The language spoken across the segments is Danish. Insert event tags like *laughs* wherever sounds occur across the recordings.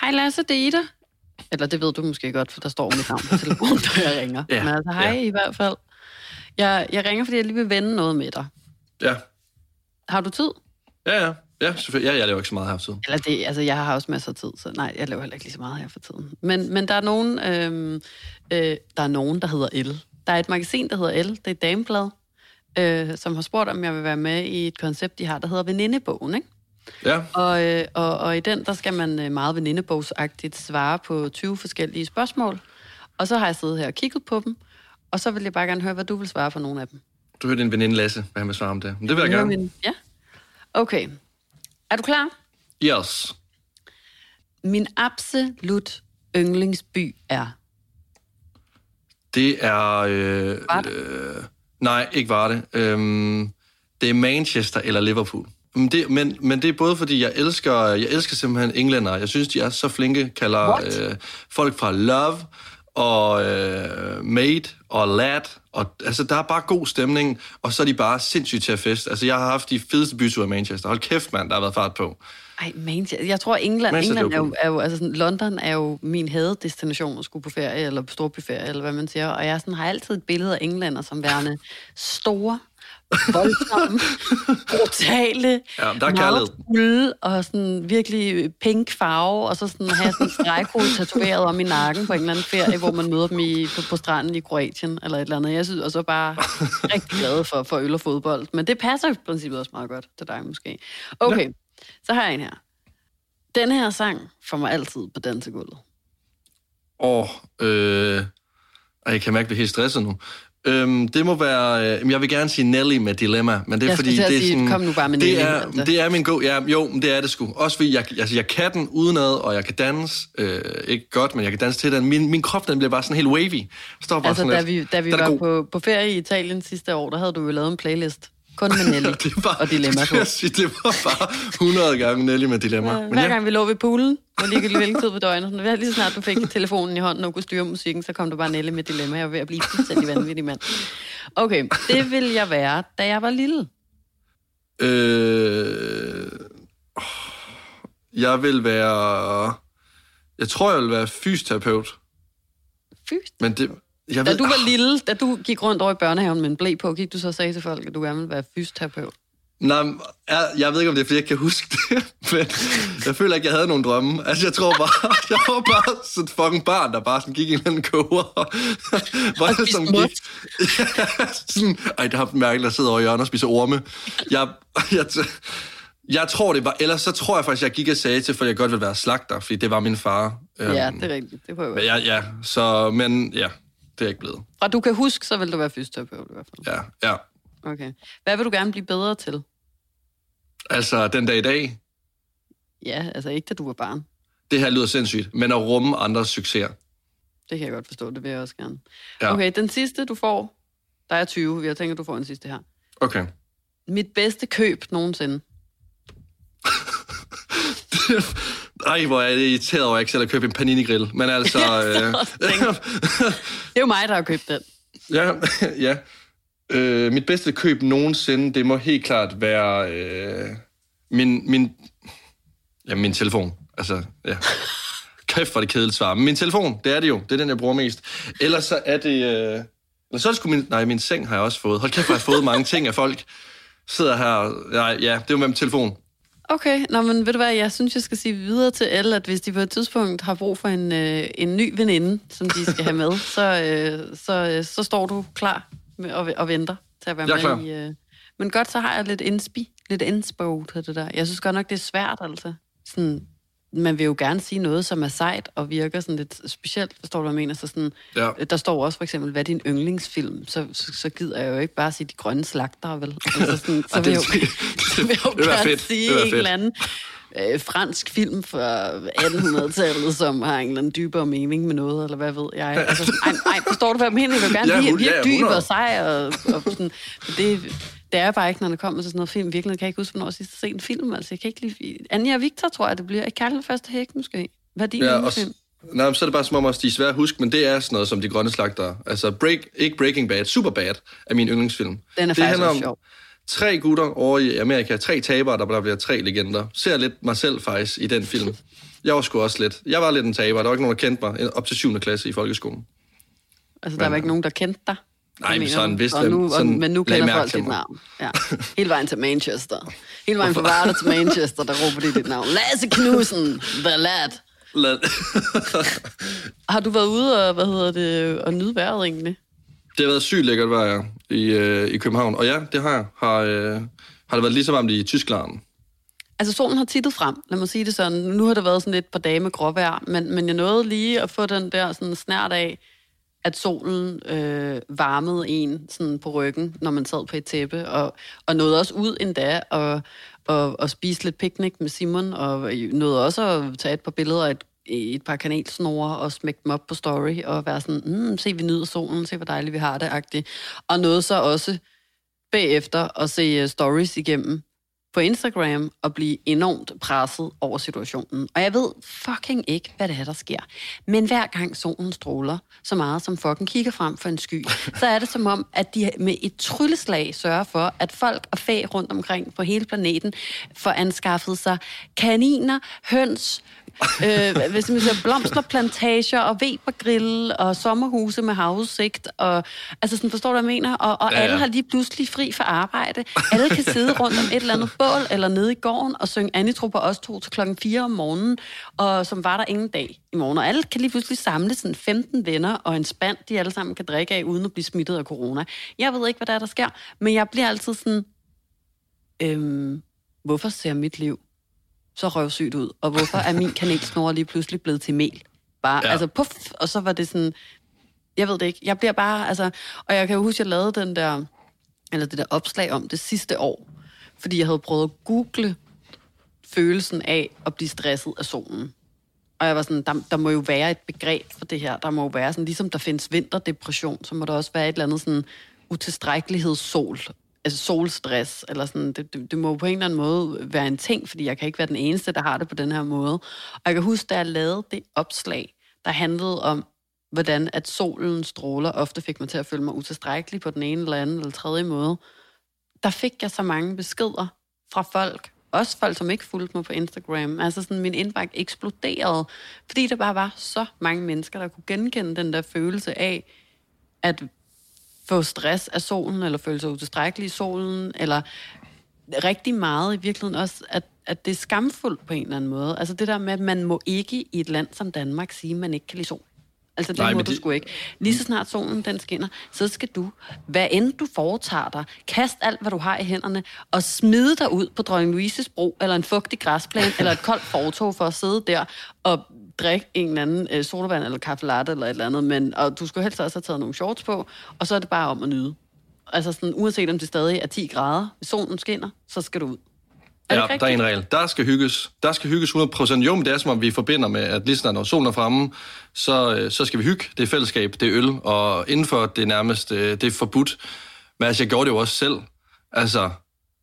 Hej Lasse, det er Ida. Eller det ved du måske godt, for der står mit navn på telefonen, *laughs* da jeg ringer. Ja, Men altså, hej ja. i hvert fald. Jeg, jeg ringer, fordi jeg lige vil vende noget med dig. Ja, Har du tid? ja, ja. Ja, selvfølgelig. Ja, jeg laver ikke så meget her for tiden. Eller det, altså, jeg har også masser af tid, så nej, jeg laver heller ikke lige så meget her for tiden. Men, men der er nogen, øhm, øh, der er nogen, der hedder L. Der er et magasin, der hedder L, det er et dameblad, øh, som har spurgt, om jeg vil være med i et koncept, de har, der hedder Venindebogen, ikke? Ja, Og, øh, og, og i den, der skal man øh, meget venindebogsagtigt svare på 20 forskellige spørgsmål. Og så har jeg siddet her og kigget på dem, og så vil jeg bare gerne høre, hvad du vil svare på nogle af dem. du hørte din veninde Lasse, hvad han vil svare om det. Men det vil jeg Høre gerne. Min, ja? Okay. Er du klar? Yes. Min absolut yndlingsby er... Det er... Øh, Varde? øh, nej, ikke var det. Øhm, det er Manchester eller Liverpool. Men det, men, men det er både fordi, jeg elsker, jeg elsker simpelthen englænder. Jeg synes, de er så flinke, kalder What? øh, folk fra Love og øh, Mate og Lad. Og, altså, der er bare god stemning, og så er de bare sindssygt til at feste. Altså, jeg har haft de fedeste byture i Manchester. Hold kæft, mand, der har været fart på. Ej, Manchester. Jeg tror, England, Manchester, England er jo, er jo, altså sådan, London er jo min hadedestination at skulle på ferie, eller på storbyferie, eller hvad man siger. Og jeg sådan, har altid et billede af englænder som værende store, voldsomme, *laughs* brutale, Ja, der er meget fulde, og sådan virkelig pink farve, og så sådan have sådan en stregkode tatoveret om i nakken på en eller anden ferie, hvor man møder dem i, på, på stranden i Kroatien, eller et eller andet. Jeg synes, og så bare rigtig glad for, for øl og fodbold. Men det passer i princippet også meget godt til dig måske. Okay, ja. Så har jeg en her. Den her sang får mig altid på dansegulvet. Åh, øh, ej, jeg kan mærke, at jeg er helt stresset nu. Øhm, det må være... Øh, jeg vil gerne sige Nelly med Dilemma, men det er Jeg fordi... det er sige, sådan, kom nu bare med det Nelly, Er, altså. Det er min god... Ja, jo, men det er det sgu. Også fordi, jeg, altså, jeg kan den udenad, og jeg kan danse. Øh, ikke godt, men jeg kan danse til den. Min, min krop, den bliver bare sådan helt wavy. Står bare Altså, sådan da lidt- vi, da vi var god. på, på ferie i Italien sidste år, der havde du jo lavet en playlist. Kun med Nelly *laughs* det var, og Dilemma på. Jeg sige, det var bare 100 gange Nelly med Dilemma. Ja, Hver gang vi lå ved poolen, og ligegyldigt hvilken tid på døgnet, sådan, lige så snart du fik telefonen i hånden og kunne styre musikken, så kom du bare Nelly med dilemma. Jeg var ved at blive fuldstændig vanvittig mand. Okay, det ville jeg være, da jeg var lille. Øh, jeg vil være... Jeg tror, jeg vil være fysioterapeut. Fy. Men det... Jeg Da ved, du var lille, da du gik rundt over i børnehaven med en blæ på, gik du så og sagde til folk, at du gerne ville være fysioterapeut? Nej, jeg, jeg ved ikke, om det er, fordi jeg kan huske det, *laughs* men jeg føler ikke, jeg havde nogen drømme. Altså, jeg tror bare, *laughs* jeg var bare sådan et fucking barn, der bare sådan gik i en eller anden koger. *laughs* Hvor jeg spiste sådan mos. ja, sådan, ej, det har mærkeligt at sidde over i hjørnet og spise orme. Jeg, jeg, jeg tror det var, ellers så tror jeg faktisk, jeg gik og sagde til, for jeg godt vil være slagter, fordi det var min far. Øhm, Ja, det er rigtigt. Det men jeg. ja, ja, så, men ja, det er ikke blevet. Fra du kan huske, så vil du være fysioterapeut i hvert fald. Ja, ja. Okay. Hvad vil du gerne blive bedre til? Altså, den dag i dag, Ja, altså ikke da du var barn. det her lyder sindssygt, men at rumme andres succeser. Det kan jeg godt forstå, det vil jeg også gerne. Ja. Okay, den sidste, du får, der er 20. Jeg tænker, du får en sidste her. Okay. Mit bedste køb nogensinde. *laughs* Ej, hvor er det irriteret over, at jeg ikke selv har købt en panini-grill. Men *laughs* altså... Øh, *laughs* Det er jo mig, der har købt den. ja, *laughs* ja. Øh, mit bedste køb nogensinde, det må helt klart være øh, min, min, ja, min telefon. Altså, ja. Kæft for det kedeligt svar. Men min telefon, det er det jo. Det er den, jeg bruger mest. Ellers så er det... Øh, eller så er det sgu min... Nej, min seng har jeg også fået. Hold kæft, hvor jeg har fået mange ting af folk. Sidder her... Nej, ja, det er jo med min telefon. Okay, nå, men ved du hvad, jeg synes, jeg skal sige videre til alle, at hvis de på et tidspunkt har brug for en, øh, en ny veninde, som de skal have med, så, øh, så, øh, så står du klar med, og, og venter til at være Jeg med klar. i... Øh. Men godt, så har jeg lidt inspi, lidt inspo til det der. Jeg synes godt nok, det er svært, altså. Sådan, man vil jo gerne sige noget, som er sejt og virker sådan lidt specielt, forstår du, hvad jeg mener? Så sådan, Ja. Der står også for eksempel, hvad er din yndlingsfilm? Så, så, så gider jeg jo ikke bare sige de grønne slagter, vel? Altså sådan, så *laughs* vil jeg jo, *laughs* så vil jeg jo gerne fedt. sige en eller anden øh, fransk film fra 1800-tallet, som har en eller anden dybere mening med noget, eller hvad ved jeg. Altså, ej, ej, forstår du, hvad jeg mener? Jeg vil gerne Ja, hun- virke ja, dyb 100. og sej, og, og sådan, det, det er bare ikke, når det kommer til sådan noget film. Virkelig kan jeg ikke huske, hvornår sidst set en film. Altså, jeg kan ikke lide... Anja og Victor, tror jeg, det bliver. Kærlighed første hæk, måske. Hvad er din Ja, ja, og, film? Nej, men så er det bare som om også, de er svære at huske, men det er sådan noget som De Grønne Slagtere. Altså, break, ikke Breaking Bad, Super Bad er min yndlingsfilm. Den er det faktisk handler også om sjov. tre gutter over i Amerika, tre tabere, der bare bliver tre legender. Ser lidt mig selv faktisk i den film. Jeg var sgu også lidt. Jeg var lidt en taber. Der var ikke nogen, der kendte mig op til 7. klasse i folkeskolen. Altså, der var ikke nogen, der kendte dig? Nej, men sådan du? vidste og hvem- nu, og, sådan Men nu kender folk dit navn. Ja. Hele vejen til Manchester. Hele vejen fra Varde til Manchester, der råber de dit navn. Lasse Knudsen, the lad. Lad... Har du været ude og, hvad hedder det, og nyde vejret egentlig? det har været sygt lækkert vejr i, øh, i København. Og ja, det har jeg. Har, øh, har det været lige så varmt i Tyskland? Altså, solen har tittet frem, lad mig sige det sådan. Nu har det været sådan lidt på dage med gråvejr, men, men jeg nåede lige at få den der sådan snært af, at solen øh, varmede en sådan på ryggen, når man sad på et tæppe, og, og nåede også ud endda og, og, og spise lidt picnic med Simon, og nåede også at tage et par billeder af et, et par kanelsnore og smække dem op på story, og være sådan, mm, se vi nyder solen, se hvor dejligt vi har det, agtigt. Og nåede så også bagefter at se øh, stories igennem på Instagram og blive enormt presset over situationen. Og jeg ved fucking ikke, hvad det er, der sker. Men hver gang solen stråler så meget, som fucking kigger frem for en sky, *laughs* så er det som om, at de med et trylleslag sørger for, at folk og fæ rundt omkring på hele planeten får anskaffet sig kaniner, høns, øh, hvis man siger, blomsterplantager og Webergrill og sommerhuse med havudsigt. Og, altså sådan, forstår du, hvad jeg mener? Og, og Ja, ja, alle har lige pludselig fri for arbejde. Alle kan sidde rundt om et eller andet bål eller nede i gården og synge Anitro på os to til klokken 4 om morgenen, og som var der ingen dag i morgen. Og alle kan lige pludselig samle sådan 15 venner og en spand, de alle sammen kan drikke af, uden at blive smittet af corona. Jeg ved ikke, hvad der er, der sker, men jeg bliver altid sådan, øhm, hvorfor ser mit liv så røvsygt ud? Og hvorfor er min kanelsnore lige pludselig blevet til mel? Bare, Ja. altså puff, og så var det sådan, jeg ved det ikke, jeg bliver bare, altså, og jeg kan jo huske, jeg lavede den der, eller det der opslag om det sidste år, fordi jeg havde prøvet at google følelsen af at blive stresset af solen. Og jeg var sådan, der, der må jo være et begreb for det her. Der må jo være sådan, ligesom der findes vinterdepression, så må der også være et eller andet sådan utilstrækkelighedssol, altså solstress, eller sådan, det, det, det må på en eller anden måde være en ting, fordi jeg kan ikke være den eneste, der har det på den her måde. Og jeg kan huske, da jeg lavede det opslag, der handlede om, hvordan at solen stråler ofte fik mig til at føle mig utilstrækkelig på den ene eller anden eller tredje måde. Der fik jeg så mange beskeder fra folk, også folk, som ikke fulgte mig på Instagram. Altså sådan, min indbakke eksploderede, fordi der bare var så mange mennesker, der kunne genkende den der følelse af, at få stress af solen, eller føle sig utilstrækkelig i solen, eller rigtig meget i virkeligheden også, at, at det er skamfuldt på en eller anden måde. Altså det der med, at man må ikke i et land som Danmark sige, at man ikke kan lide sol. Altså det Nej, må du det- sgu ikke. Lige så snart solen den skinner, så skal du, hvad end du foretager dig, kast alt, hvad du har i hænderne, og smide dig ud på Dronning Louises bro, eller en fugtig græsplæne, eller et koldt fortog for at sidde der og drikke en eller anden øh, sodavand, eller kaffe latte, eller et eller andet. Men, og du skulle helst også have taget nogle shorts på, og så er det bare om at nyde. Altså sådan, uanset om det stadig er 10 grader, hvis solen skinner, så skal du ud. Er Ja, der er en regel. Der skal hygges. Der skal hygges 100%. Jo, men det er som om, vi forbinder med, at lige snart når solen er fremme, så, øh, så skal vi hygge. Det er fællesskab, det er øl, og indenfor det er nærmest, øh, det er forbudt. Men altså, jeg gjorde det jo også selv. Altså,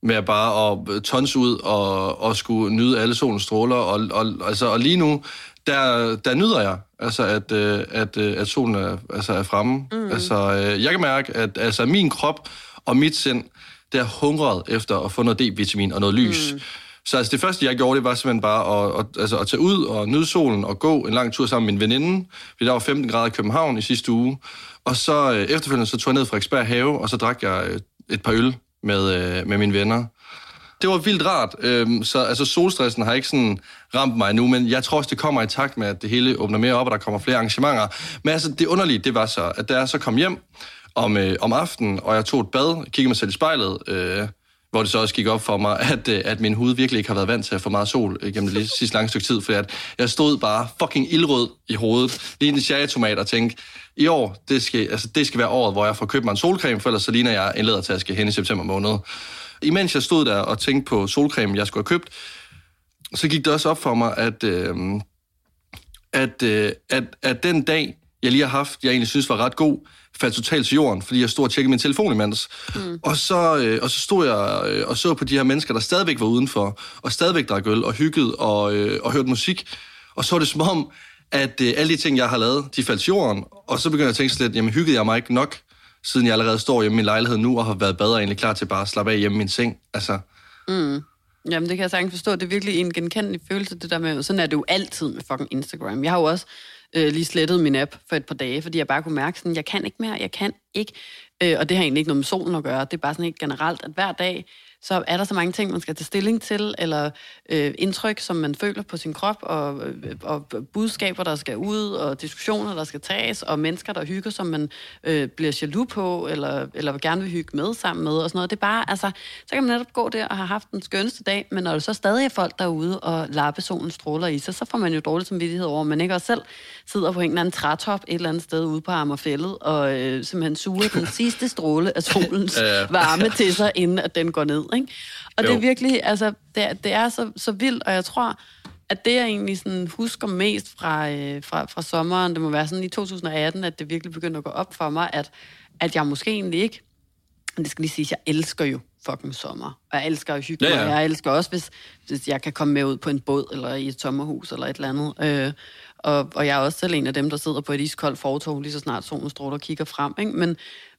med bare at tonse ud og, og skulle nyde alle solens stråler. Og, og, altså, og lige nu, der, der nyder jeg, altså, at, øh, at, øh, at solen er, altså, er fremme. Mm. Altså, øh, jeg kan mærke, at altså, min krop og mit sind, det er hungret efter at få noget D-vitamin og noget lys. Mm. Så altså, det første, jeg gjorde, det var simpelthen bare at, at, altså, at tage ud og nyde solen og gå en lang tur sammen med min veninde. Fordi der var 15 grader i København i sidste uge. Og så øh, efterfølgende så tog jeg ned fra Frederiksberg Have, og så drak jeg øh, et par øl med, øh, med mine venner. Det var vildt rart. Øhm, så altså, solstressen har ikke sådan ramt mig nu, men jeg tror også, det kommer i takt med, at det hele åbner mere op, og der kommer flere arrangementer. Men altså, det underlige, det var så, at da jeg så kom hjem om, øh, om aftenen, og jeg tog et bad, kiggede mig selv i spejlet, øh, hvor det så også gik op for mig, at, øh, at min hud virkelig ikke har været vant til at få meget sol øh, gennem det sidste lange stykke tid, fordi at jeg stod bare fucking ildrød i hovedet, lige en cherrytomat, og tænkte, i år, det skal, altså, det skal være året, hvor jeg får købt mig en solcreme, for ellers så ligner jeg en lædertaske hen i september måned. Imens jeg stod der og tænkte på solcreme, jeg skulle have købt, så gik det også op for mig, at, øh, at, øh, at, at den dag, jeg lige har haft, jeg egentlig synes var ret god, faldt totalt til jorden, fordi jeg stod og tjekkede min telefon imens. Mm. Og, så, øh, og så stod jeg øh, og så på de her mennesker, der stadigvæk var udenfor, og stadigvæk drak øl og hyggede og, øh, og hørte musik. Og så var det som om, at øh, alle de ting, jeg har lavet, de faldt til jorden, og så begynder jeg at tænke lidt, jamen hyggede jeg mig ikke nok, siden jeg allerede står hjemme i min lejlighed nu, og har været bedre egentlig klar til bare at slappe af hjemme i min seng. Altså, Mm. Jamen, det kan jeg sagtens forstå. Det er virkelig en genkendelig følelse, det der med, sådan er det jo altid med fucking Instagram. Jeg har jo også øh, lige slettet min app for et par dage, fordi jeg bare kunne mærke sådan, jeg kan ikke mere, jeg kan ikke. Øh, og det har egentlig ikke noget med solen at gøre. Det er bare sådan helt generelt, at hver dag, så er der så mange ting, man skal tage stilling til, eller øh, indtryk, som man føler på sin krop, og, øh, og budskaber, der skal ud, og diskussioner, der skal tages, og mennesker, der hygger, som man øh, bliver jaloux på, eller, eller gerne vil hygge med sammen med, og sådan noget. Det er bare, altså, så kan man netop gå der og have haft den skønneste dag, men når der så stadig er folk derude og lappe solen stråler i sig, så får man jo dårlig samvittighed over, at man ikke også selv sidder på en eller anden trætop et eller andet sted ude på Amagerfællet, og øh, simpelthen suger den sidste stråle af solens *laughs* varme til sig, inden at den går ned. Ikke? Og det er Jo. virkelig, altså, det er, det er så, så vildt, og jeg tror, at det, jeg egentlig sådan husker mest fra, øh, fra, fra sommeren, det må være sådan i 2018, at det virkelig begyndte at gå op for mig, at, at jeg måske egentlig ikke, men det skal lige sige, jeg elsker jo fucking sommer. Og jeg elsker at hygge Ja, mig. ja. Jeg elsker også, hvis, hvis jeg kan komme med ud på en båd, eller i et sommerhus, eller et eller andet. Øh, og, og jeg er også selv en af dem, der sidder på et iskoldt fortog, lige så snart solen stråler og kigger frem. Ikke? Men,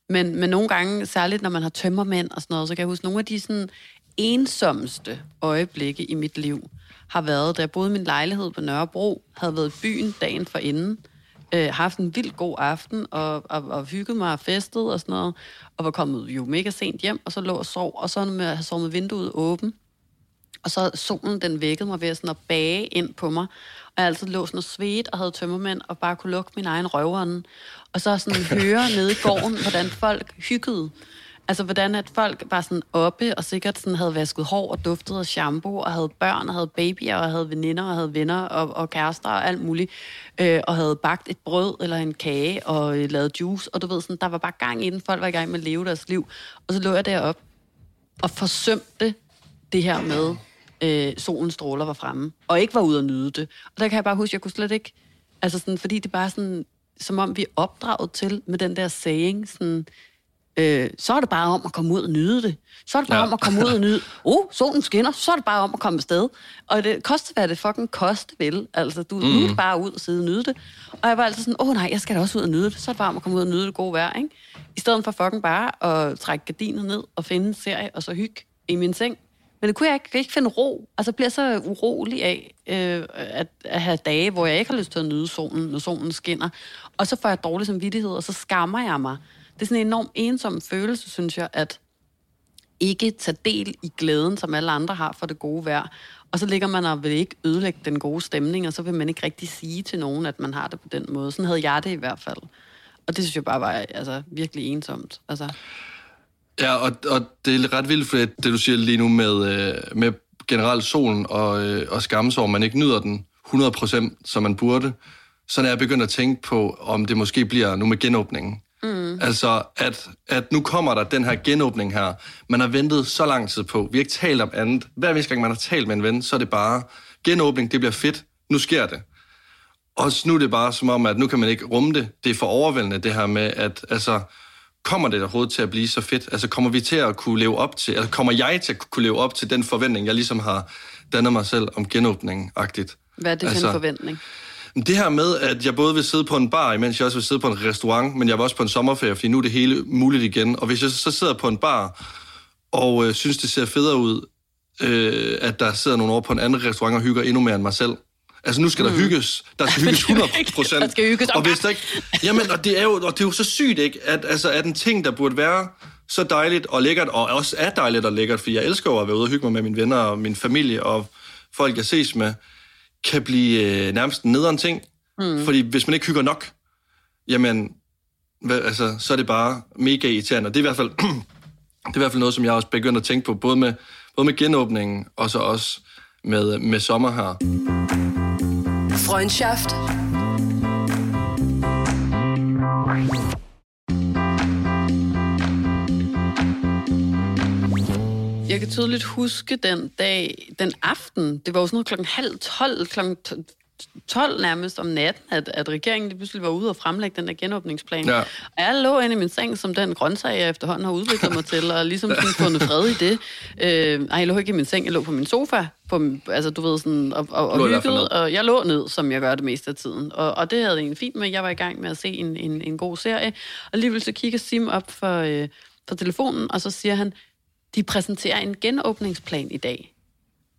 men, men nogle gange, særligt når man har tømmermænd og sådan noget, så kan jeg huske, nogle af de sådan ensomste øjeblikke i mit liv har været, da jeg boede i min lejlighed på Nørrebro, havde været i byen dagen for inden, øh, haft en vild god aften, og, og, og hygget mig og festet og sådan noget, og var kommet jo mega sent hjem, og så lå og sov, og så med at have sovet med vinduet åbent, og så solen, den vækkede mig ved at, sådan at bage ind på mig. Og jeg altid lå sådan og svedt og havde tømmermænd og bare kunne lukke min egen røvånd. Og så sådan *laughs* høre nede i gården, hvordan folk hyggede. Altså, hvordan at folk var sådan oppe, og sikkert sådan havde vasket hår og duftet af shampoo, og havde børn, og havde babyer, og havde veninder, og havde venner, og, og kærester, og alt muligt. Øh, og havde bagt et brød eller en kage, og øh, lavet juice. Og du ved, sådan, der var bare gang i den. Folk var i gang med at leve deres liv. Og så lå jeg deroppe og forsømte det her med, øh, solens stråler var fremme, og ikke var ude at nyde det. Og der kan jeg bare huske, jeg kunne slet ikke, altså sådan, fordi det bare sådan, som om vi er opdraget til med den der saying, sådan, øh, så er det bare om at komme ud og nyde det. Så er det bare ja. Om at komme ud og nyde, oh, *laughs* solen skinner, så er det bare om at komme afsted. Og det koster, hvad det fucking koste vil. Altså, du mm. nu er det bare ud og sidde og nyde det. Og jeg var altid sådan, åh oh, nej, jeg skal da også ud og nyde det. Så er det bare om at komme ud og nyde det gode vejr, ikke? I stedet for fucking bare at trække gardinet ned og finde en serie, og så hygge i min seng. Men det kunne jeg ikke, jeg ikke finde ro. Altså, jeg bliver så urolig af øh, at, at have dage, hvor jeg ikke har lyst til at nyde solen, når solen skinner. Og så får jeg dårlig samvittighed, og så skammer jeg mig. Det er sådan en enorm ensom følelse, synes jeg, at ikke tage del i glæden, som alle andre har for det gode vejr. Og så ligger man og vil ikke ødelægge den gode stemning, og så vil man ikke rigtig sige til nogen, at man har det på den måde. Sådan havde jeg det i hvert fald. Og det synes jeg bare var altså, virkelig ensomt. Altså, Ja, og, og det er ret vildt, for det du siger lige nu med, øh, med generelt solen og, øh, og skammesår, man ikke nyder den 100% som man burde. Så er jeg begyndt at tænke på, om det måske bliver nu med genåbningen. Mm. Altså, at, at nu kommer der den her genåbning her. Man har ventet så lang tid på. Vi har ikke talt om andet. Hver eneste gang, man har talt med en ven, så er det bare, genåbning, det bliver fedt. Nu sker det. Og nu er det bare som om, at nu kan man ikke rumme det. Det er for overvældende, det her med, at altså, kommer det overhovedet til at blive så fedt? Altså, kommer vi til at kunne leve op til, altså, kommer jeg til at kunne leve op til den forventning, jeg ligesom har dannet mig selv om genåbningen-agtigt? hvad er det for Altså, en forventning? Det her med, at jeg både vil sidde på en bar, imens jeg også vil sidde på en restaurant, men jeg var også på en sommerferie, fordi nu er det hele muligt igen. Og hvis jeg så sidder på en bar, og øh, synes, det ser federe ud, øh, at der sidder nogen over på en anden restaurant og hygger endnu mere end mig selv. Altså, nu skal der hygges. Der skal hygges *laughs* 100 procent. Der skal hygges. Og hvis der ikke... Jamen, og det, er jo, og det er jo så sygt, ikke? At, altså, at en ting, der burde være så dejligt og lækkert, og også er dejligt og lækkert, fordi jeg elsker jo at være ude og hygge mig med mine venner og min familie og folk, jeg ses med, kan blive øh, nærmest en nederen ting. Mm. Fordi hvis man ikke hygger nok, jamen, hvad, altså, så er det bare mega irriterende. Og det er i hvert fald, *clears throat* det er i hvert fald noget, som jeg også begynder at tænke på, både med, både med genåbningen, og så også med, med sommer her. Freundschaft. Jeg kan tydeligt huske den dag, den aften, det var jo sådan noget klokken halv tolv, klokken 12 nærmest om natten, at, at regeringen lige pludselig var ude og fremlægge den der genåbningsplan. Ja. Og jeg lå inde i min seng, som den grøntsag, jeg efterhånden har udviklet mig til, og ligesom sådan fundet fred i det. Øh, ej, jeg lå ikke i min seng, jeg lå på min sofa, på, altså du ved sådan, og, og, og hyggede, og jeg lå ned, som jeg gør det meste af tiden. Og, og det havde egentlig fint med, jeg var i gang med at se en, en, en god serie, og alligevel så kigger Sim op for, øh, for telefonen, og så siger han, de præsenterer en genåbningsplan i dag.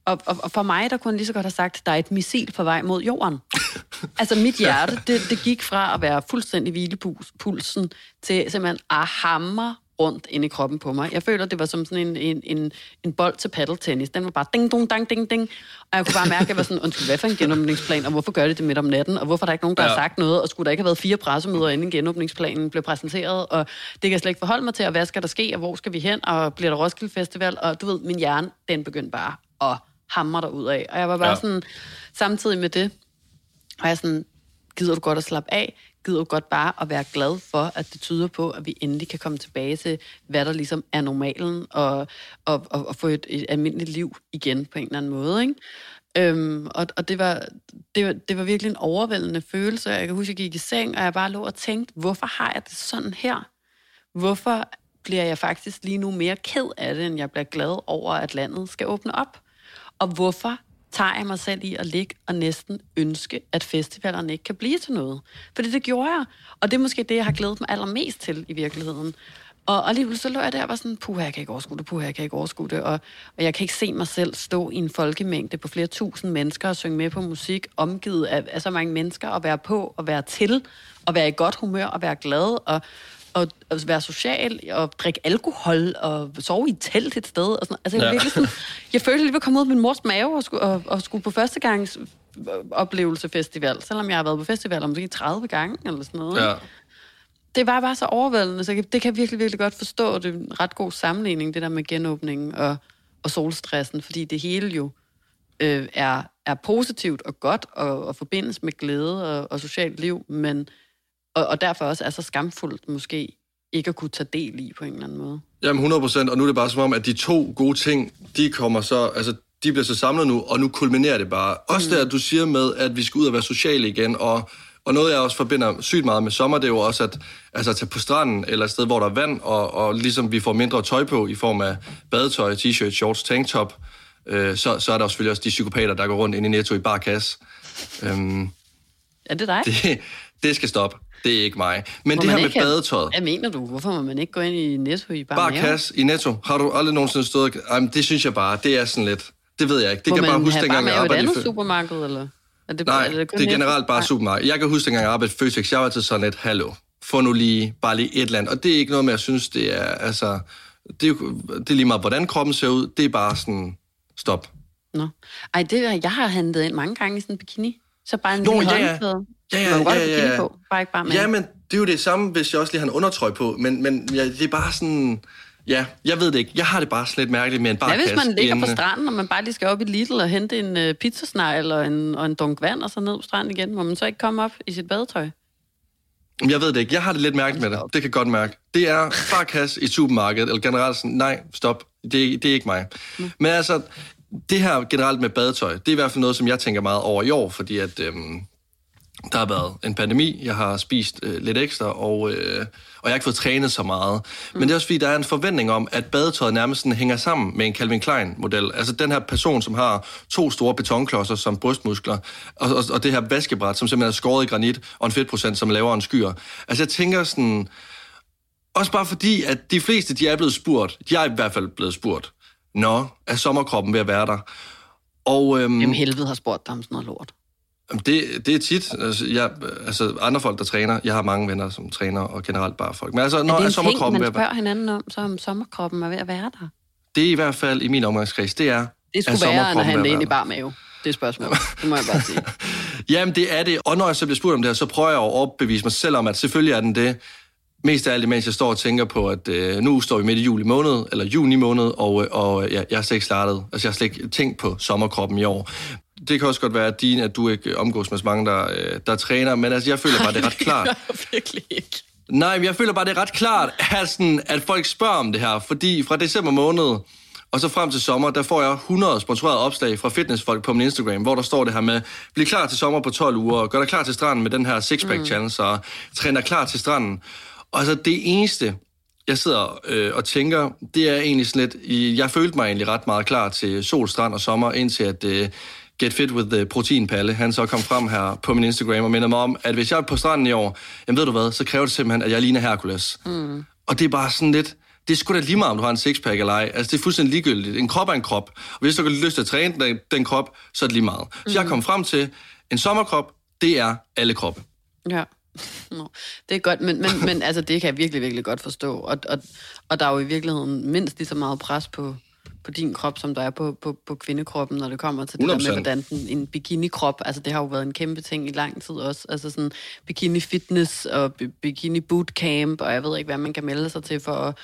Og, og, og for mig, der kunne lige så godt have sagt, der er et missil på vej mod jorden. *laughs* altså mit hjerte, det, det gik fra at være fuldstændig hvilepulsen til simpelthen at hamre rundt ind i kroppen på mig. Jeg føler, det var som sådan en, en, en, en bold til paddeltennis. Den var bare ding, dong, dang, ding, ding. Og jeg kunne bare mærke, at jeg var sådan, undskyld, hvad for en genåbningsplan, og hvorfor gør de det midt om natten, og hvorfor er der ikke nogen, der ja. har sagt noget, og skulle der ikke have været fire pressemøder, inden genåbningsplanen blev præsenteret, og det kan jeg slet ikke forholde mig til, og hvad skal der ske, og hvor skal vi hen, og bliver der Roskilde Festival, og du ved, min hjerne, den begyndte bare at hamre der ud af. Og jeg var bare ja. Sådan, samtidig med det, og jeg er sådan, gider du godt at slappe af? Gider du godt bare at være glad for, at det tyder på, at vi endelig kan komme tilbage til, hvad der ligesom er normalen, og, og, og, og få et, et almindeligt liv igen på en eller anden måde, ikke? Øhm, og, og det var, det, var, det var virkelig en overvældende følelse. Jeg kan huske, jeg gik i seng, og jeg bare lå og tænkte, hvorfor har jeg det sådan her? Hvorfor bliver jeg faktisk lige nu mere ked af det, end jeg bliver glad over, at landet skal åbne op? Og hvorfor tager jeg mig selv i at ligge og næsten ønske, at festivalerne ikke kan blive til noget? Fordi det gjorde jeg. Og det er måske det, jeg har glædet mig allermest til i virkeligheden. Og, alligevel så lå jeg der og var sådan, puha, jeg kan ikke overskue det, puha, jeg kan ikke overskue det. Og, og jeg kan ikke se mig selv stå i en folkemængde på flere tusind mennesker og synge med på musik, omgivet af, af så mange mennesker, og være på, og være til, og være i godt humør, og være glad, og, og, og være social, og drikke alkohol, og sove i et telt et sted. Og sådan. Altså, jeg, Ja. virkelig sådan, *laughs* jeg følte lige, at jeg kom ud af min mors mave og skulle, og, og skulle på første gangs oplevelse festival, selvom jeg har været på festival om måske 30 gange eller sådan noget. Ja. Det var bare så overvældende, så det kan jeg virkelig, virkelig godt forstå. Det er en ret god sammenligning, det der med genåbningen og, og solstressen, fordi det hele jo øh, er, er positivt og godt og, og forbindes med glæde og, og socialt liv, men og, og derfor også er så skamfuldt måske ikke at kunne tage del i på en eller anden måde. Jamen 100 procent, og nu er det bare som om, at de to gode ting, de kommer så, altså de bliver så samlet nu, og nu kulminerer det bare. Også mm. der, du siger med, at vi skal ud og være sociale igen, og, og noget, jeg også forbinder sygt meget med sommer, det er jo også at, altså, at tage på stranden, eller et sted, hvor der er vand, og, og ligesom vi får mindre tøj på, i form af badetøj, t-shirt, shorts, tanktop, øh, så, så er der jo selvfølgelig også de psykopater, der går rundt ind i Netto i bar kasse. Øhm, Er det dig? det, det skal stoppe. Det er ikke mig. Men Må det her man med have- badetøjet. Hvad mener du? Hvorfor må man ikke gå ind i Netto i bare, Bare mave? kasse i Netto. Har du aldrig nogensinde stået... Ej, men det synes jeg bare, det er sådan lidt... Det ved jeg ikke. Det Må kan jeg man bare huske, have dengang bare jeg mave i et arbejdede i... andet supermarked, eller? Er det, Nej, er det, det er generelt bare supermarked. Jeg kan huske, dengang jeg arbejdede i Føtex, jeg var til sådan et, hallo, få nu lige, bare lige et andet. Og det er ikke noget med, jeg synes, det er, altså... Det er, det er lige meget, hvordan kroppen ser ud. Det er bare sådan, stop. Nå. Ej, det, jeg har handlet ind mange gange i sådan en bikini. Så bare en Nå, lille ja, håndklæde. Ja, ja, ja, ja, på, bare ikke bare med. Ja, men det er jo det samme, hvis jeg også lige har en undertrøj på. Men, men ja, det er bare sådan... Ja, jeg ved det ikke. Jeg har det bare lidt mærkeligt med en bare Hvad hvis man ligger en, på stranden, og man bare lige skal op i Lidl og hente en uh, pizzasnegl og en, og en dunk vand, og så ned på stranden igen? Må man så ikke komme op i sit badetøj? Jeg ved det ikke. Jeg har det lidt mærkeligt med det. Det kan jeg godt mærke. Det er bare kasse i supermarkedet, eller generelt sådan, nej, stop. Det, det er ikke mig. Mm. Men altså, det her generelt med badetøj, det er i hvert fald noget, som jeg tænker meget over i år, fordi at øhm, der har været en pandemi, jeg har spist øh, lidt ekstra, og, øh, og jeg har ikke fået trænet så meget. Men det er også fordi, der er en forventning om, at badetøjet nærmest sådan hænger sammen med en Calvin Klein-model. Altså den her person, som har to store betonklodser som brystmuskler, og, og, og det her vaskebræt, som simpelthen er skåret i granit, og en fedtprocent, som er lavere end skyer. Altså jeg tænker sådan... Også bare fordi, at de fleste, de er blevet spurgt. De er i hvert fald blevet spurgt. Nå, er sommerkroppen ved at være der? Og øhm, Jamen helvede har spurgt dig om sådan noget lort. Det, det er tit. Altså, jeg, altså, andre folk, der træner. Jeg har mange venner, som træner, og generelt bare folk. Men altså, Er når det er en ting, sommerkroppen ved man spørger hinanden om, så om sommerkroppen er ved at være der? Det er i hvert fald i min omgangskreds, det er... Det skulle er være, at han ind i bar mave. Det er spørgsmålet. Det må jeg bare sige. *laughs* Jamen, det er det. Og når jeg så bliver spurgt om det her, så prøver jeg at overbevise mig selv om, at selvfølgelig er den det. Mest af alt imens jeg står og tænker på, at øh, nu står vi midt i juli måned, eller juni måned, og, øh, og øh, jeg, jeg har slet ikke startet. Altså, jeg har slet ikke tænkt på sommerkroppen i år. Det kan også godt være, at din, at du ikke omgås med så mange, der, øh, der træner, men altså, jeg føler bare, det er ret klart. Virkelig ikke. Nej, men jeg føler bare, det er ret klart, at, sådan, at folk spørger om det her, fordi fra december måned Og så frem til sommer, der får jeg 100 sponsorerede opslag fra fitnessfolk på min Instagram, hvor der står det her med, bliv klar til sommer på 12 uger, gør dig klar til stranden med den her sixpack challenge, og træner klar til stranden. Og så det eneste, jeg sidder øh, og tænker, det er egentlig sådan lidt, jeg følte mig egentlig ret meget klar til sol, strand og sommer, indtil at øh, Get Fit with the Proteinpalle, han så kom frem her på min Instagram og mindede mig om, at hvis jeg er på stranden i år, jamen ved du hvad, så kræver det simpelthen, at jeg ligner Hercules. Mm. Og det er bare sådan lidt, det er sgu da lige meget, om du har en sixpack eller ej. Altså, det er fuldstændig ligegyldigt. En krop er en krop. Og hvis du har lyst til at træne den, den krop, så er det lige meget. Så jeg kom frem til, en sommerkrop, det er alle kroppe. Ja. Nå, det er godt, men, men, men altså, det kan jeg virkelig, virkelig godt forstå. Og, og, og der er jo i virkeligheden mindst lige så meget pres på, på din krop, som der er på, på, på kvindekroppen, når det kommer til det der 100%. med, hvordan den, en bikini-krop, altså det har jo været en kæmpe ting i lang tid også, altså sådan bikini-fitness og bi- bikini-bootcamp, og jeg ved ikke, hvad man kan melde sig til for at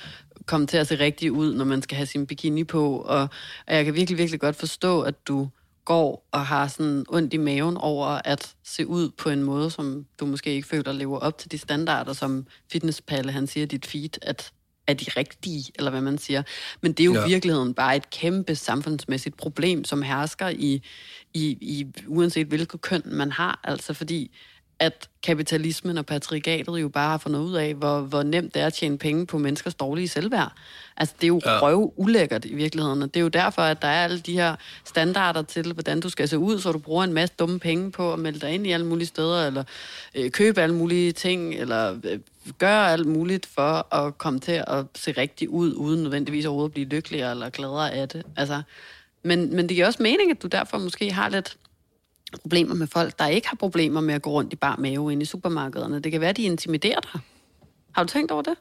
komme til at se rigtig ud, når man skal have sin bikini på, og, og jeg kan virkelig, virkelig godt forstå, at du går og har sådan ondt i maven over at se ud på en måde, som du måske ikke føler lever op til de standarder, som Fitnesspalle, han siger, dit feed, at er de rigtige, eller hvad man siger. Men det er jo ja. I virkeligheden bare et kæmpe samfundsmæssigt problem, som hersker i, i, i uanset hvilket køn man har. Altså fordi, at kapitalismen og patriarkatet jo bare har fundet ud af, hvor, hvor nemt det er at tjene penge på menneskers dårlige selvværd. Altså, det er jo ja. Røv ulækkert i virkeligheden, og det er jo derfor, at der er alle de her standarder til, hvordan du skal se ud, så du bruger en masse dumme penge på at melde dig ind i alle mulige steder, eller øh, købe alle mulige ting, eller øh, gøre alt muligt for at komme til at se rigtig ud, uden nødvendigvis overhovedet at blive lykkeligere eller gladere af det. Altså, men, men det giver også mening, at du derfor måske har lidt problemer med folk, der ikke har problemer med at gå rundt i bar mave inde i supermarkederne. Det kan være, at de intimiderer dig. Har du tænkt over det?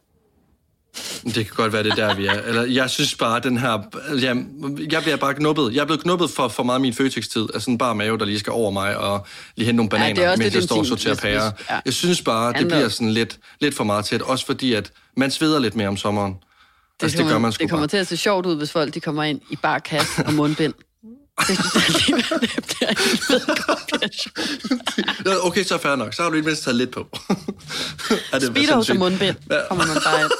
Det kan godt være, det er der, vi er. Eller, jeg synes bare, den her... Ja, jeg bliver bare knuppet. Jeg er blevet knuppet for, for meget af min føtextid. Altså en bare mave, der lige skal over mig og lige hente nogle Ja, bananer, det er også mens jeg står og sorterer pærer. ja. Jeg synes bare, det bliver sådan lidt, lidt for meget tæt. Også fordi, at man sveder lidt mere om sommeren. Det, altså, det kommer, gør man det kommer bare. til at se sjovt ud, hvis folk de kommer ind i bar kasse og mundbind. Det synes jeg alligevel, det bliver en fed kombination. Ja, Okay, så fair nok. Så har du i det mindste taget lidt på. *laughs* ja, det er Speedos og mundbind kommer man bare ind.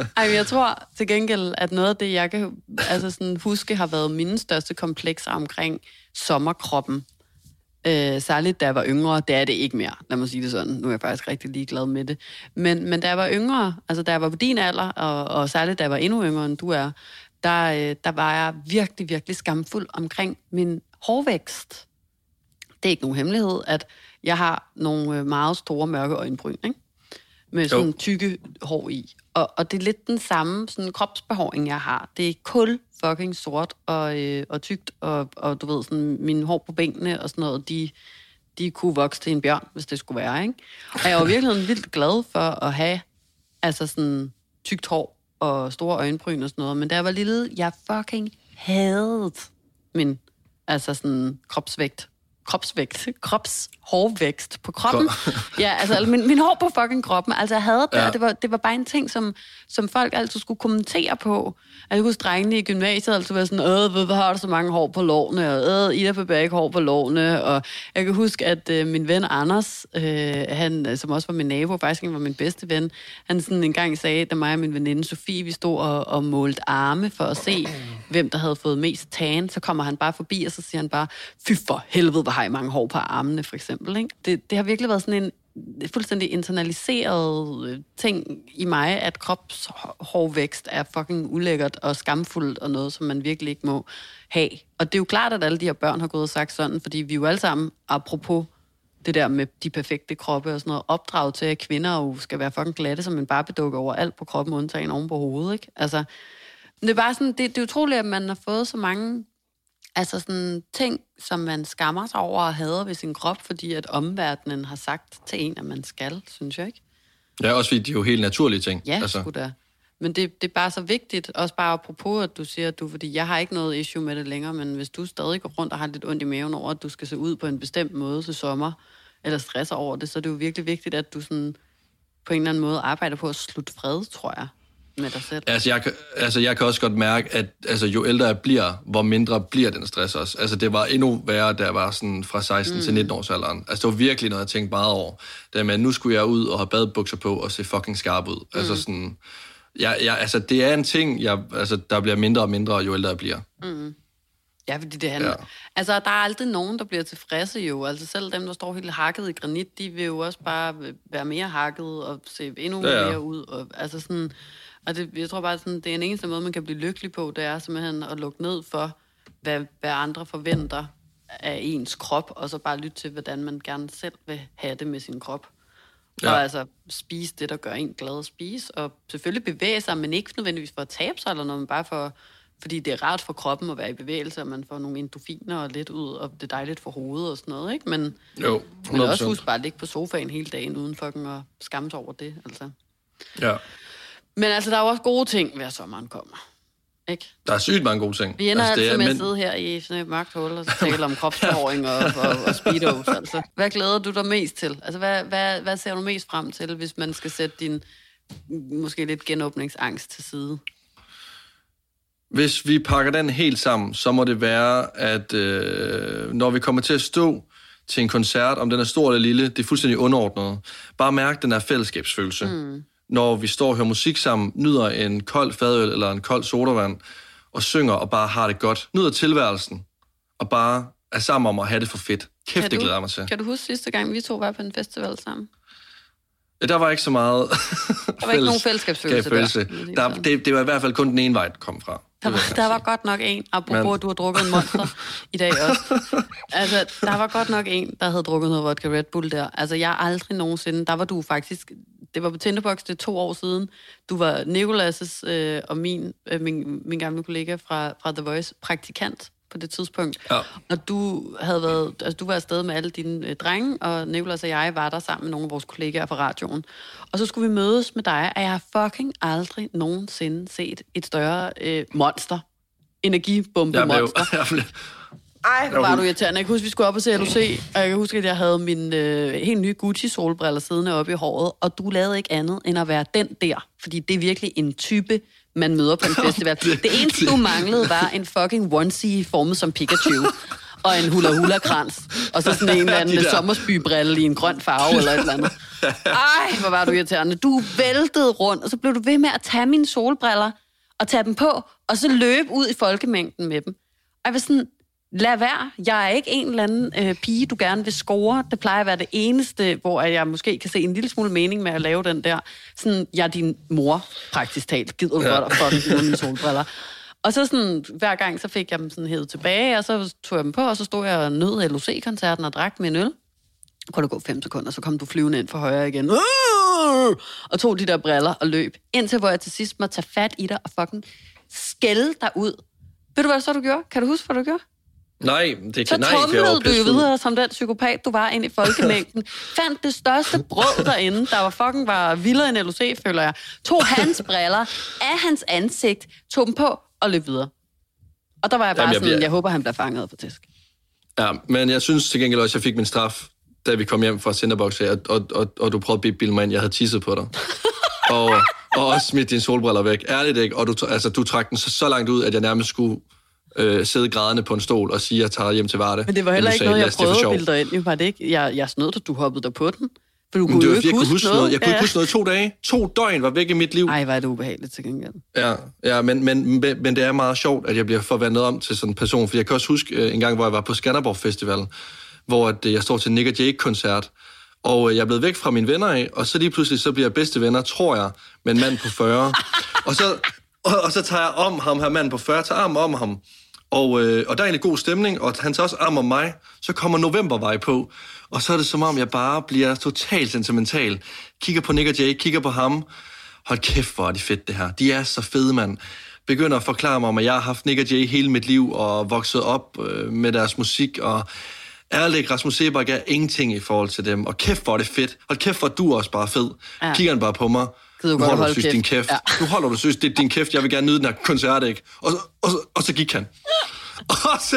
*laughs* Ej, men jeg tror til gengæld, at noget af det, jeg kan altså sådan, huske, har været mine største komplekser omkring sommerkroppen. Øh, særligt da jeg var yngre, det er det ikke mere, lad mig sige det sådan. Nu er jeg faktisk rigtig ligeglad med det. Men, men da jeg var yngre, altså da jeg var på din alder, og, og særligt da jeg var endnu yngre end du er, der, øh, der var jeg virkelig, virkelig skamfuld omkring min hårvækst. Det er ikke nogen hemmelighed, at jeg har nogle øh, meget store mørke øjenbryn, ikke? med sådan Jo. tykke hår i. Og, og det er lidt den samme sådan kropsbehåring, jeg har. Det er kul fucking sort og, øh, og tykt, og, og du ved, sådan, mine hår på benene og sådan noget, de, de kunne vokse til en bjørn, hvis det skulle være, ikke? Og jeg var virkelig vildt glad for at have altså sådan tykt hår og store øjenbryn og sådan noget. Men da jeg var lille, jeg fucking havde min altså sådan kropsvægt kropsvægt, kropshårvækst på kroppen. *laughs* ja, altså min, min hår på fucking kroppen. Altså jeg havde det, ja. Og det var, det var bare en ting, som, som folk altid skulle kommentere på. Jeg husker drengene i gymnasiet altid var sådan, øh, hvor har du så mange hår på lårene, og øh, Ida Bebæk ikke hår på lårene, og jeg kan huske, at øh, min ven Anders, øh, han, øh, som også var min nabo, faktisk var min bedste ven, han sådan en gang sagde, da mig og min veninde Sofie, vi stod og, og målte arme for at se, hvem der havde fået mest tan, så kommer han bare forbi, og så siger han bare, fy for helvede, hvor har I mange hår på armene, for eksempel. Ikke? Det, det har virkelig været sådan en fuldstændig internaliseret øh, ting i mig, at kropshårvækst er fucking ulækkert og skamfuldt og noget, som man virkelig ikke må have. Og det er jo klart, at alle de her børn har gået og sagt sådan, fordi vi jo alle sammen, apropos det der med de perfekte kroppe og sådan noget, opdraget til, at kvinder jo skal være fucking glatte som en barbedukke over alt på kroppen, undtagen oven på hovedet, ikke? Altså, det er bare sådan, det, det er utroligt, at man har fået så mange altså sådan ting, som man skammer sig over at have ved sin krop, fordi at omverdenen har sagt til en, at man skal, synes jeg ikke. Ja, også fordi de er jo helt naturlige ting. Ja, altså. sgu da. Men det, det er bare så vigtigt, også bare apropos, at du siger, at du, fordi jeg har ikke noget issue med det længere, men hvis du stadig går rundt og har lidt ondt i maven over, at du skal se ud på en bestemt måde til sommer, eller stresser over det, så er det jo virkelig vigtigt, at du sådan på en eller anden måde arbejder på at slutte fred, tror jeg, med dig selv. Altså jeg, kan- altså, jeg kan også godt mærke, at altså, jo ældre jeg bliver, hvor mindre bliver den stress også. Altså, det var endnu værre, da jeg var sådan fra 16 mm. til 19 års alderen. Altså, det var virkelig noget, jeg tænkte meget over. Det med, at nu skulle jeg ud og have badebukser på og se fucking skarp ud. Mm. Altså sådan, Ja, ja, altså, det er en ting, jeg, altså, der bliver mindre og mindre, jo ældre jeg bliver. Ja, fordi det handler... Ja. Altså, der er aldrig nogen, der bliver tilfredse jo. Altså, selv dem, der står helt hakket i granit, de vil jo også bare være mere hakket og se endnu ja, ja. mere ud. Og, altså sådan... Og det, jeg tror bare, sådan, det er en eneste måde, man kan blive lykkelig på, det er simpelthen at lukke ned for, hvad, hvad andre forventer af ens krop, og så bare lytte til, hvordan man gerne selv vil have det med sin krop. Ja. Og altså spise det, der gør en glad at spise, og selvfølgelig bevæge sig, men ikke nødvendigvis for at tabe sig eller noget, men bare for, fordi det er rart for kroppen at være i bevægelse, og man får nogle endorfiner og lidt ud, og det er dejligt for hovedet og sådan noget, ikke? Men, Jo, men også 100%. husk bare at ligge på sofaen hele dagen, uden fucking at skamme sig over det, altså. Ja. Men altså, der er jo også gode ting ved, at sommeren kommer. Ikke? Der er sygt mange gode ting. Vi ender altså, altid er- med at sidde her i sådan et mørkt hul og *laughs* tale om kropsbehåring og, og, og speedos. Altså. Hvad glæder du dig mest til? Altså, hvad, hvad, hvad ser du mest frem til, hvis man skal sætte din måske lidt genåbningsangst til side? Hvis vi pakker den helt sammen, så må det være, at øh, når vi kommer til at stå til en koncert, om den er stor eller lille, det er fuldstændig underordnet. Bare mærk den her fællesskabsfølelse. Mm. Når vi står og hører musik sammen, nyder en kold fadøl eller en kold sodavand, og synger og bare har det godt. Nyder tilværelsen, og bare er sammen om at have det for fedt. Kæft, det du, glæder jeg mig til. Kan du huske sidste gang, vi to var på en festival sammen? Ja, der var ikke så meget Der var ikke *laughs* nogen fællesskabsfølelse følelse. der. der. det, det var i hvert fald kun den ene vej, det kom fra. Der var, der var godt nok en, apropos Men- du har drukket en monster *laughs* i dag også. Altså, der var godt nok en, der havde drukket noget vodka Red Bull der. Altså, jeg har aldrig nogensinde, der var du faktisk, det var på Tinderbox, det er to år siden. Du var Nicolas' øh, og min, øh, min, min gamle kollega fra, fra The Voice, praktikant på det tidspunkt. Ja. Og du havde været, altså du var afsted med alle dine øh, drenge, og Nicolas og jeg var der sammen med nogle af vores kollegaer fra radioen. Og så skulle vi mødes med dig, og jeg har fucking aldrig nogensinde set et større øh, monster. Energibombe Jeg blev, monster. *laughs* jeg blev, Ej, hvor var du irriterende. Jeg kan huske, vi skulle op og se LOC, og jeg kan huske, at jeg havde min øh, helt nye Gucci-solbriller siddende oppe i håret, og du lavede ikke andet end at være den der, fordi det er virkelig en type, man møder på en *laughs* festival. Det, det eneste, du manglede, var en fucking onesie formet som Pikachu, og en hula-hula-krans, og så sådan en eller anden *laughs* De sommersbybrille i en grøn farve eller et eller andet. Ej, hvor var du irriterende. Du væltede rundt, og så blev du ved med at tage mine solbriller og tage dem på, og så løbe ud i folkemængden med dem. Og jeg var sådan, lad være. Jeg er ikke en eller anden øh, pige, du gerne vil score. Det plejer at være det eneste, hvor jeg måske kan se en lille smule mening med at lave den der. Sådan, jeg er din mor, praktisk talt. Gider du ja. godt at fucking bruge mine solbriller? Og så sådan, hver gang, så fik jeg dem sådan hævet tilbage, og så tog jeg dem på, og så stod jeg og nød LOC-koncerten og drak min øl. Kunne der gå fem sekunder, så kom du flyvende ind for højre igen. Øh! Og tog de der briller og løb. Indtil hvor jeg til sidst måtte tage fat i dig og fucking skælde dig ud. Ved du, hvad så du gjorde? Kan du huske, hvad du gjorde? Nej, det Så kan for jeg var tumlede du jo videre som den psykopat, du var ind i folkemængden. Fandt det største brød derinde, der var fucking var vildere end LOC, føler jeg. Tog hans briller af hans ansigt, tog dem på og løb videre. Og der var jeg bare Jamen, jeg sådan, jeg, bliver- håber, han bliver fanget på tisk. Ja, men jeg synes til gengæld også, at jeg fik min straf, da vi kom hjem fra Cinderbox, og, og, og, og du prøvede at bilde mig ind, jeg havde tisset på dig. og, og også smidt dine solbriller væk. Ærligt ikke? Og du, altså, du trak den så, så langt ud, at jeg nærmest skulle øh, sidde grædende på en stol og sige, at jeg tager hjem til Varde. Men det var heller ikke sagde, noget, jeg "Lads, det er for prøvede at sjov." bilde dig ind. Var det ikke? Jeg, jeg snød dig, du hoppede der på den. For du kunne det var, ikke jeg huske huske noget. Jeg kunne Ja. ikke huske noget i to dage. To døgn var væk i mit liv. Ej, var det ubehageligt til gengæld. Ja, ja men, men, men, men det er meget sjovt, at jeg bliver forvandlet om til sådan en person. For jeg kan også huske øh, en gang, hvor jeg var på Skanderborg Festival, hvor at, øh, jeg står til Nick og Jake-koncert, og øh, jeg er blevet væk fra mine venner af, og så lige pludselig så bliver jeg bedste venner, tror jeg, med en mand på 40. *laughs* og, så, og, og så tager jeg om ham, her mand på 40, tager arm om ham. Og, øh, og der er egentlig god stemning, og han tager også arm om mig. Så kommer novembervej på, og så er det som om, jeg bare bliver totalt sentimental. Kigger på Nick og Jake, kigger på ham. Hold kæft, hvor er de fedt det her. De er så fede, mand. Begynder at forklare mig om, at jeg har haft Nick og Jay hele mit liv, og vokset op øh, med deres musik, og ærligt, Rasmus Sebak er ingenting i forhold til dem. Og kæft, hvor er det fedt. Hold kæft, hvor er du også bare fed. Ja. Kigger han bare på mig. Du nu holder holde du synes, kæft. din kæft. Ja. Nu holder du synes, det er din kæft. Jeg vil gerne nyde den her koncert, ikke? Og, og, så- og så gik han. *laughs* Og så,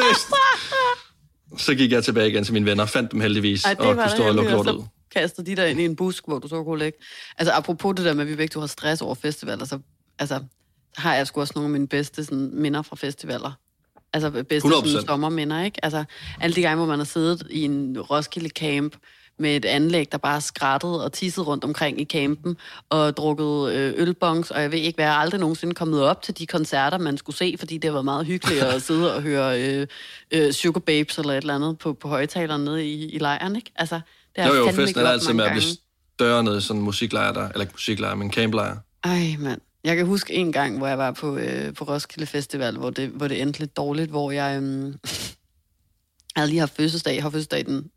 så gik jeg tilbage igen til mine venner, fandt dem heldigvis, Ej, og kunne stå og lukke heldigt, lort og ud. så kastede de der ind i en busk, hvor du så kunne lægge. Altså, apropos det der med, at vi begge to har stress over festivaler, så altså, så har jeg sgu også nogle af mine bedste sådan, minder fra festivaler. Altså bedste 100%. sådan, sommerminder, ikke? Altså alle de gange, hvor man har siddet i en Roskilde camp med et anlæg, der bare skrattede og tissede rundt omkring i campen, og drukket øh, ølbongs, og jeg ved ikke, hvad jeg er aldrig nogensinde kommet op til de koncerter, man skulle se, fordi det var meget hyggeligt at sidde og høre øh, øh, Sugar Babes eller et eller andet på, på højtaleren nede i, i lejren, ikke? Altså, det jo, jo, festen er altid med at blive større nede i sådan en musiklejr der, eller ikke musiklejr, men camplejr. Ej, mand. Jeg kan huske en gang, hvor jeg var på, øh, på Roskilde Festival, hvor det, hvor det endte lidt dårligt, hvor jeg *laughs* øh, havde lige haft fødselsdag. Jeg har fødselsdag den,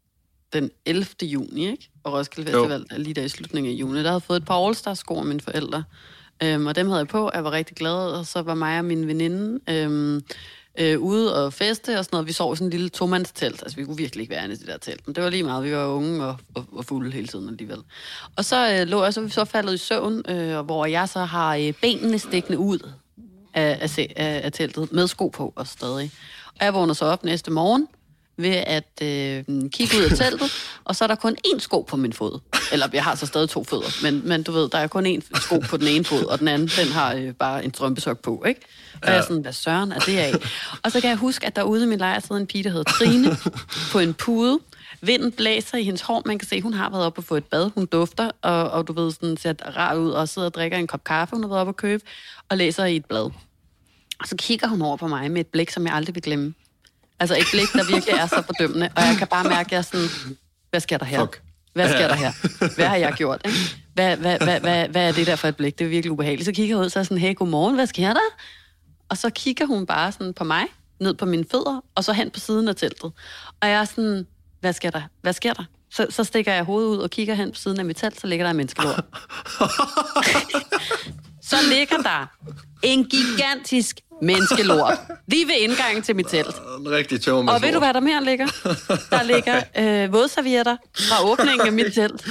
den 11. juni, ikke? Og Roskilde Festival jo. lige der i slutningen af juni. Der havde fået et par all sko af mine forældre. Øhm, og dem havde jeg på, jeg var rigtig glad, og så var mig og min veninde øhm, øh, ude og feste og sådan noget. Vi sov i sådan en lille tomandstelt. Altså, vi kunne virkelig ikke være inde i det der telt. Men det var lige meget. Vi var unge og, og, og fulde hele tiden alligevel. Og så øh, lå jeg, så vi så faldet i søvn, øh, hvor jeg så har øh, benene stikkende ud af, af, af, af teltet med sko på og stadig. Og jeg vågner så op næste morgen, ved at øh, kigge ud af teltet, *laughs* og så er der kun én sko på min fod. Eller jeg har så stadig to fødder, men, men du ved, der er kun én sko på den ene fod, og den anden, den har øh, bare en strømpesok på, ikke? Og ja. jeg er sådan, hvad søren er det af? Og så kan jeg huske, at derude i min lejr sidder en pige, der hedder Trine, på en pude. Vinden blæser i hendes hår. Man kan se, hun har været oppe og få et bad. Hun dufter, og, og du ved, sådan, ser rar ud, og sidder og drikker en kop kaffe, hun har været oppe og købe, og læser i et blad. Og så kigger hun over på mig med et blik, som jeg aldrig vil glemme. Altså et blik, der virkelig er så fordømmende. Og jeg kan bare mærke, at jeg er sådan, hvad sker der her? Fuck. Hvad sker der her? Hvad har jeg gjort? Ikke? Hvad, hvad, hvad, hvad, hvad er det der for et blik? Det er virkelig ubehageligt. Så kigger jeg ud, så er sådan, hey, godmorgen, hvad sker der? Og så kigger hun bare sådan på mig, ned på mine fødder, og så hen på siden af teltet. Og jeg er sådan, hvad sker der? Hvad sker der? Så, så stikker jeg hovedet ud og kigger hen på siden af mit telt, så ligger der en menneskelort. *laughs* så ligger der en gigantisk menneskelort lige ved indgangen til mit telt. En rigtig tøv Og ved du, hvad der mere ligger? Der ligger *laughs* øh, vådservietter fra åbningen af mit telt.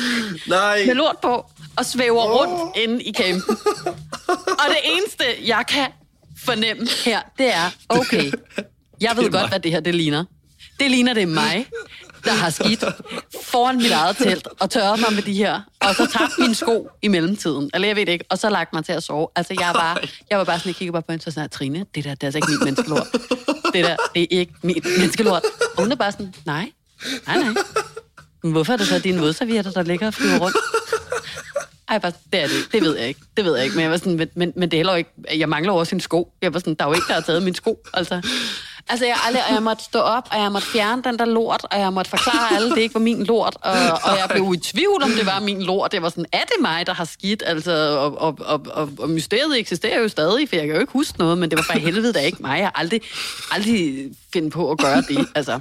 Nej. Med lort på og svæver oh. rundt inde i campen. Og det eneste, jeg kan fornemme her, det er, okay, jeg ved godt, hvad det her det ligner. Det ligner det mig, der har skidt foran mit eget telt og tørret mig med de her, og så tabt mine sko i mellemtiden. Eller jeg ved det ikke, og så lagt mig til at sove. Altså, jeg var, jeg var bare sådan, jeg kiggede bare på hende, så sådan, Trine, det der, det er altså ikke mit menneskelort. Det der, det er ikke mit menneskelort. Og hun er bare sådan, nej, nej, nej. Men hvorfor er det så dine vådservietter, der ligger og flyver rundt? Ej, bare, det er det Det ved jeg ikke. Det ved jeg ikke. Men, jeg var sådan, men, men, men det er heller ikke... Jeg mangler også sin sko. Jeg var sådan, der er jo ikke, der har taget min sko. Altså, Altså, jeg, aldrig, og jeg måtte stå op, og jeg måtte fjerne den der lort, og jeg måtte forklare alle, det ikke var min lort, og, og jeg blev i tvivl, om det var min lort. Det var sådan, er det mig, der har skidt? Altså, og, og, og, og, og mysteriet eksisterer jo stadig, for jeg kan jo ikke huske noget, men det var for helvede da ikke mig. Jeg har aldrig, aldrig finde på at gøre det. Altså,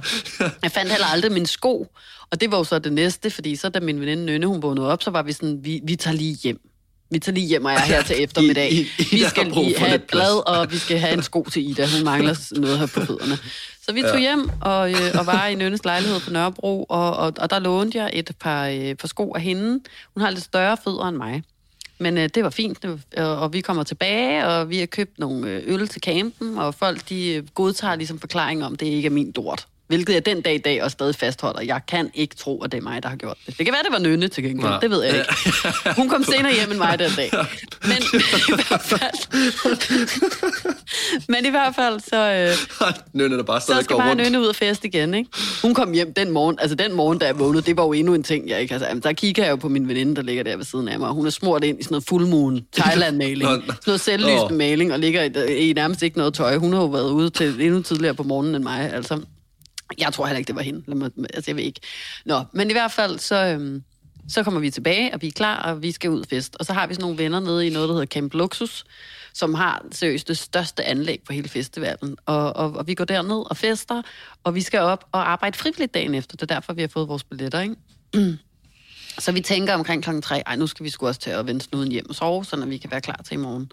jeg fandt heller aldrig min sko, og det var jo så det næste, fordi så da min veninde Nynne, hun vågnede op, så var vi sådan, vi, vi tager lige hjem vi tager lige hjem og er her til *laughs* eftermiddag. I, I, I vi skal lige have et blad, og vi skal have en sko til Ida. Hun mangler *laughs* noget her på fødderne. Så vi tog ja. hjem og, øh, og var i Nønnes lejlighed på Nørrebro, og, og, og der lånte jeg et par, øh, par sko af hende. Hun har lidt større fødder end mig. Men øh, det var fint, og vi kommer tilbage, og vi har købt nogle øh, øl til campen, og folk de øh, godtager ligesom forklaring om, det ikke er min dort. Hvilket jeg den dag i dag også stadig fastholder. Jeg kan ikke tro, at det er mig, der har gjort det. Det kan være, det var Nynne til gengæld. Ja. Det ved jeg ikke. Hun kom senere hjem end mig den dag. Men i hvert fald... *laughs* men i hvert fald, så... Øh, *laughs* Nynne, der bare så skal bare Nynne ud og fest igen, ikke? Hun kom hjem den morgen, altså den morgen, da jeg vågnede, det var jo endnu en ting, jeg ikke... Altså, der kigger jeg jo på min veninde, der ligger der ved siden af mig. Hun er smurt ind i sådan noget full moon Thailand-maling. *laughs* sådan noget selvlysende maling, og ligger i, i, nærmest ikke noget tøj. Hun har jo været ude til endnu tidligere på morgenen end mig, altså. Jeg tror heller ikke, det var hende. Lad mig, altså, jeg ved ikke. Nå, men i hvert fald, så, øhm, så kommer vi tilbage, og vi er klar, og vi skal ud fest. Og så har vi sådan nogle venner nede i noget, der hedder Camp Luxus, som har seriøst det største anlæg på hele festivalen. Og, og, og vi går derned og fester, og vi skal op og arbejde frivilligt dagen efter. Det er derfor, vi har fået vores billetter, ikke? Så vi tænker omkring klokken tre, ej, nu skal vi sgu også til at vende snuden hjem og sove, så vi kan være klar til i morgen.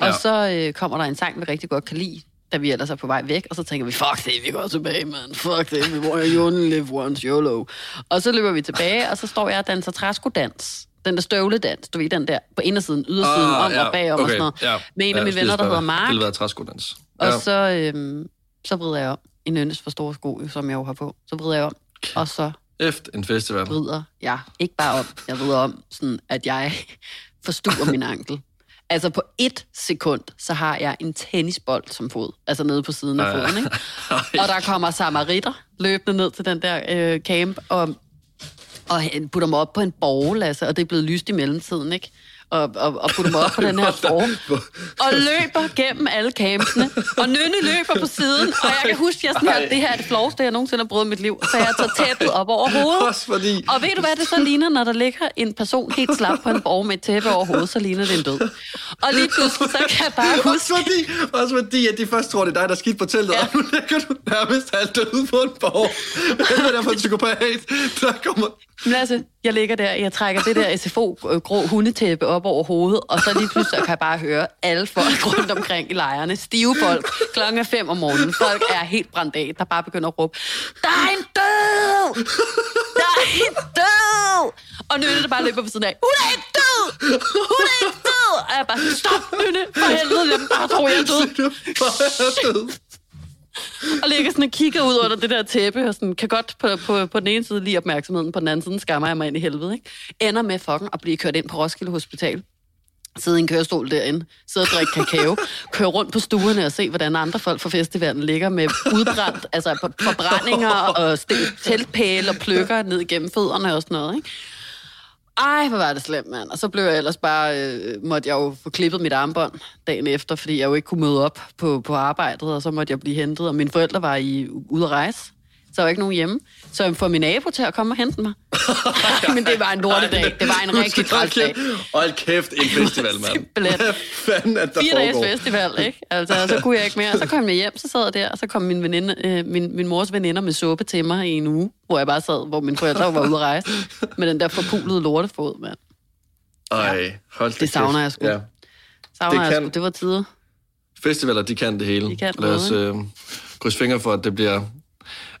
Ja. Og så øh, kommer der en sang, vi rigtig godt kan lide, da vi ellers er på vej væk, og så tænker vi, fuck det, vi går tilbage, man. Fuck det, vi må only live once, YOLO. Og så løber vi tilbage, og så står jeg og danser træskodans. Den der støvledans, du ved, den der på indersiden, ydersiden, uh, om ja, og bagom okay, og sådan noget. Ja, med en af mine venner, der hedder Mark. Det være træskodans. Ja. Og så, øhm, så vrider jeg om i Nynnes for store sko, som jeg jo har på. Så vrider jeg om, og så... Efter en festival. Vrider jeg ikke bare om, jeg vrider om, sådan at jeg *laughs* forstuer min ankel. Altså på et sekund, så har jeg en tennisbold som fod. Altså nede på siden af foden, ikke? *laughs* Og der kommer samaritter løbende ned til den der øh, camp, og og putter mig op på en borg, altså, og det er blevet lyst i mellemtiden, ikke? Og, og, og putter mig op *laughs* på den her borg, og løber gennem alle campsene, og Nynne løber på siden, og jeg kan huske, at jeg sådan her, det her er det floveste, jeg nogensinde har brugt mit liv, så jeg tager tæppet op over hovedet. Også fordi... Og ved du, hvad det så ligner, når der ligger en person helt slap på en borg med et tæppe over hovedet, så ligner det en død. Og lige pludselig, så kan jeg bare Også huske, fordi, også fordi, at de først tror, det er dig, der er skidt på teltet, Ja. og nu ligger du nærmest halvt død på en borg. Hvad er det for en psykopat, der kommer... Men altså, jeg ligger der, jeg trækker det der SFO-grå hundetæppe op over hovedet, og så lige pludselig kan jeg bare høre alle folk rundt omkring i lejrene. Stive folk. Klokken er fem om morgenen. Folk er helt brændt af, der bare begynder at råbe, der er en død! Der er en død! Og Nynne, der bare løber på siden af, hun er ikke død! Hun er ikke død! Og jeg bare stop, Nynne, for helvede, jeg bare tror, jeg er død. *laughs* Og ligger sådan og kigger ud under det der tæppe, og sådan, kan godt på, på, på den ene side lige opmærksomheden, på den anden side skammer jeg mig ind i helvede. Ikke? Ender med fucking at blive kørt ind på Roskilde Hospital. Sidde i en kørestol derinde, sidde og drikke kakao, *laughs* køre rundt på stuerne og se, hvordan andre folk fra festivalen ligger med udbrændt, altså for- forbrændinger *laughs* og teltpæle og pløkker ned igennem fødderne og sådan noget. Ikke? Ej, hvor var det slemt, mand. Og så blev jeg ellers bare, øh, måtte jeg jo få klippet mit armbånd dagen efter, fordi jeg jo ikke kunne møde op på, på arbejdet, og så måtte jeg blive hentet, og mine forældre var i, ude at rejse. Så var ikke nogen hjemme. Så jeg får min nabo til at komme og hente mig. *laughs* Men det var en lortedag. Det var en rigtig træls dag. Hold kæft, en festival, mand. Hvad fanden er der Fire dages festival, ikke? Altså, så kunne jeg ikke mere. Så kom jeg hjem, så sad jeg der, og så kom min, veninde, øh, min, min mors veninder med suppe til mig i en uge, hvor jeg bare sad, hvor mine forældre var ude at rejse, med den der forpulede lortefod, mand. Ej, hold da Det savner jeg sgu. Ja. Savner Det jeg kan- sgu. Det var tider. Festivaler, de kan det hele. De kan Lad os øh, krydse fingre for, at det bliver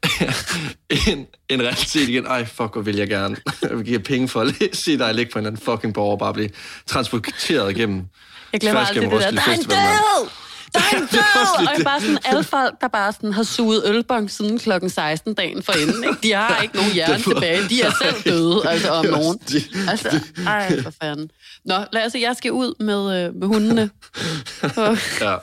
*laughs* en, en realitet igen. Ej, fuck, hvor vil jeg gerne. *laughs* Jeg vil give penge for at *laughs* se dig ligge på en eller anden fucking borger og bare blive transporteret igennem. Jeg glemmer aldrig det der. Der er en død! Der er en *laughs* er død! Og jeg bare sådan, alle folk, der bare sådan har suget ølbong siden klokken 16 dagen forinden, ikke? de har *laughs* ikke nogen hjerne tilbage. De er selv døde, *laughs* altså om nogen. Altså, ej, for fanden. Nå, lad os se, jeg skal ud med, øh, med hundene. Ja,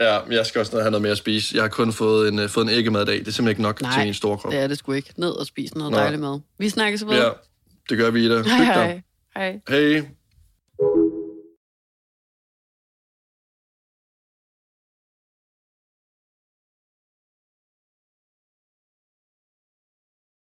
ja, men jeg skal også have noget mere at spise. Jeg har kun fået en, uh, fået en æggemad i dag. Det er simpelthen ikke nok til Nej, min store krop. det er det sgu ikke. Ned og spise noget Nå. dejligt mad. Vi snakkes ved. Ja, det gør vi, Ida. Hej, Hyg dig. hej. Hej. Hej.